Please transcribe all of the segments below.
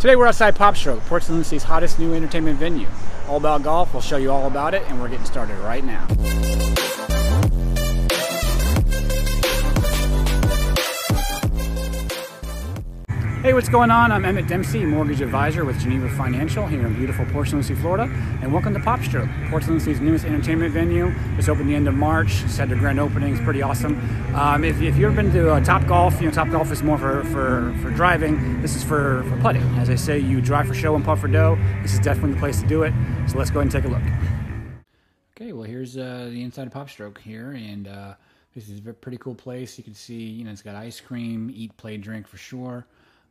Today we're outside Popstroke, Port St. Lucie's hottest new entertainment venue. All about golf, we'll show you all about it, and we're getting started right now. Hey, what's going on? I'm Emmett Dempsey, mortgage advisor with Geneva Financial here in beautiful Port St. Lucie, Florida, and welcome to Popstroke, Port St. Lucie's newest entertainment venue. It's opened the end of March. It's had grand opening. It's pretty awesome. Um, if, if, you've ever been to uh, Top Golf, you know Top Golf is more for, for, for driving. This is for, for putting. As I say, you drive for show and putt for dough. This is definitely the place to do it. So let's go ahead and take a look. Okay, well here's uh, the inside of Popstroke here, and uh, this is a pretty cool place. You can see, you know, it's got ice cream, eat, play, drink for sure.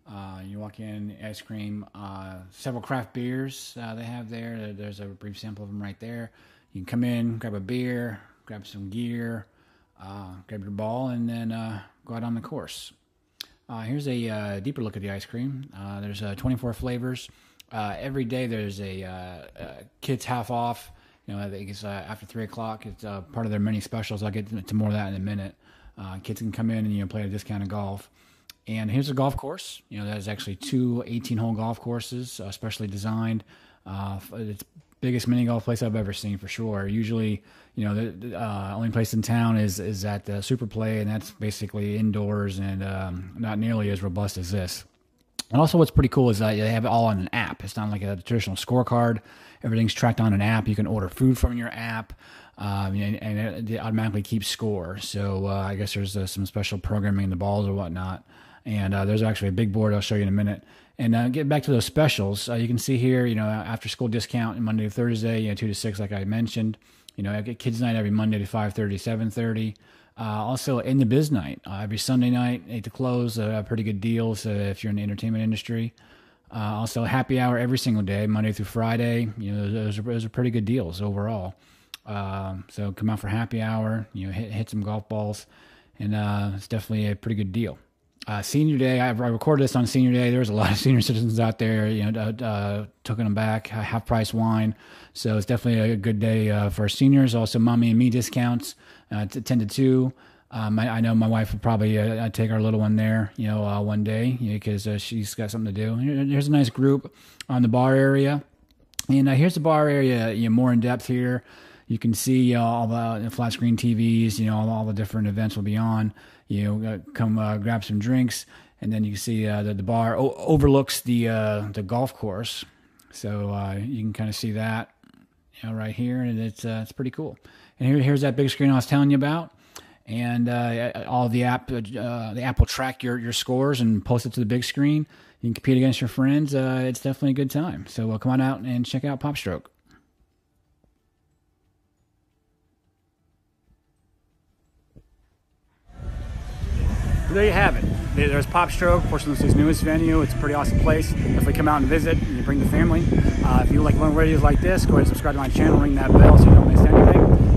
Uh, you walk in, ice cream, uh, several craft beers uh, they have there. There's a brief sample of them right there. You can come in, grab a beer, grab some gear, uh, grab your ball, and then uh, go out on the course. Uh, here's a deeper look at the ice cream. there's 24 flavors. every day there's a, kids half off. You know, I think it's after three o'clock. It's part of their mini specials. I'll get to more of that in a minute. kids can come in and you know play a discounted golf. And here's a golf course. You know, there's actually two 18 hole golf courses, uh, specially designed. Uh, it's biggest mini golf place I've ever seen for sure. Usually, you know, the uh, only place in town is is at the Super Play, and that's basically indoors and um, not nearly as robust as this. And also, what's pretty cool is that they have it all on an app. It's not like a traditional scorecard. Everything's tracked on an app. You can order food from your app, um, and, and, it automatically keeps score. So uh, I guess there's uh, some special programming in the balls or whatnot. And uh, there's actually a big board I'll show you in a minute. And uh, get back to those specials. Uh, you can see here, you know, after school discount Monday to Thursday, you know, two to six, like I mentioned. You know, I get kids night every Monday to 5:30, 7:30. Uh, also, in the biz night uh, every Sunday night, eight to close. Uh, pretty good deals if you're in the entertainment industry. also, happy hour every single day, Monday through Friday. You know, those are, those are pretty good deals overall. Um, so come out for happy hour. You know, hit hit some golf balls, and it's definitely a pretty good deal uh, senior day, I, recorded this on senior day. There was a lot of senior citizens out there, you know, uh, uh, taking them back, half price wine. So it's definitely a good day uh, for seniors. Also, mommy and me discounts, uh, 10 to 2. Um, I, I, know my wife would probably uh, take our little one there, you know, uh, one day because you know, she's got something to do. Here's a nice group on the bar area. And here's the bar area, you know, more in depth here. You can see all the flat screen TVs, you know, all, all the different events will be on you know, uh, come uh, grab some drinks, and then you can see uh, the, the bar o- overlooks the uh, the golf course, so uh, you can kind of see that, you know, right here, and it's uh, it's pretty cool. And here here's that big screen I was telling you about, and all the app the app will track your your scores and post it to the big screen. You can compete against your friends. it's definitely a good time. So come on out and check out Popstroke. There you have it. There's Popstroke, Port St. Lucie's newest venue. It's a pretty awesome place. If Definitely come out and visit and you bring the family. Uh, if you like learn videos like this, go ahead and subscribe to my channel, ring that bell so you don't miss anything.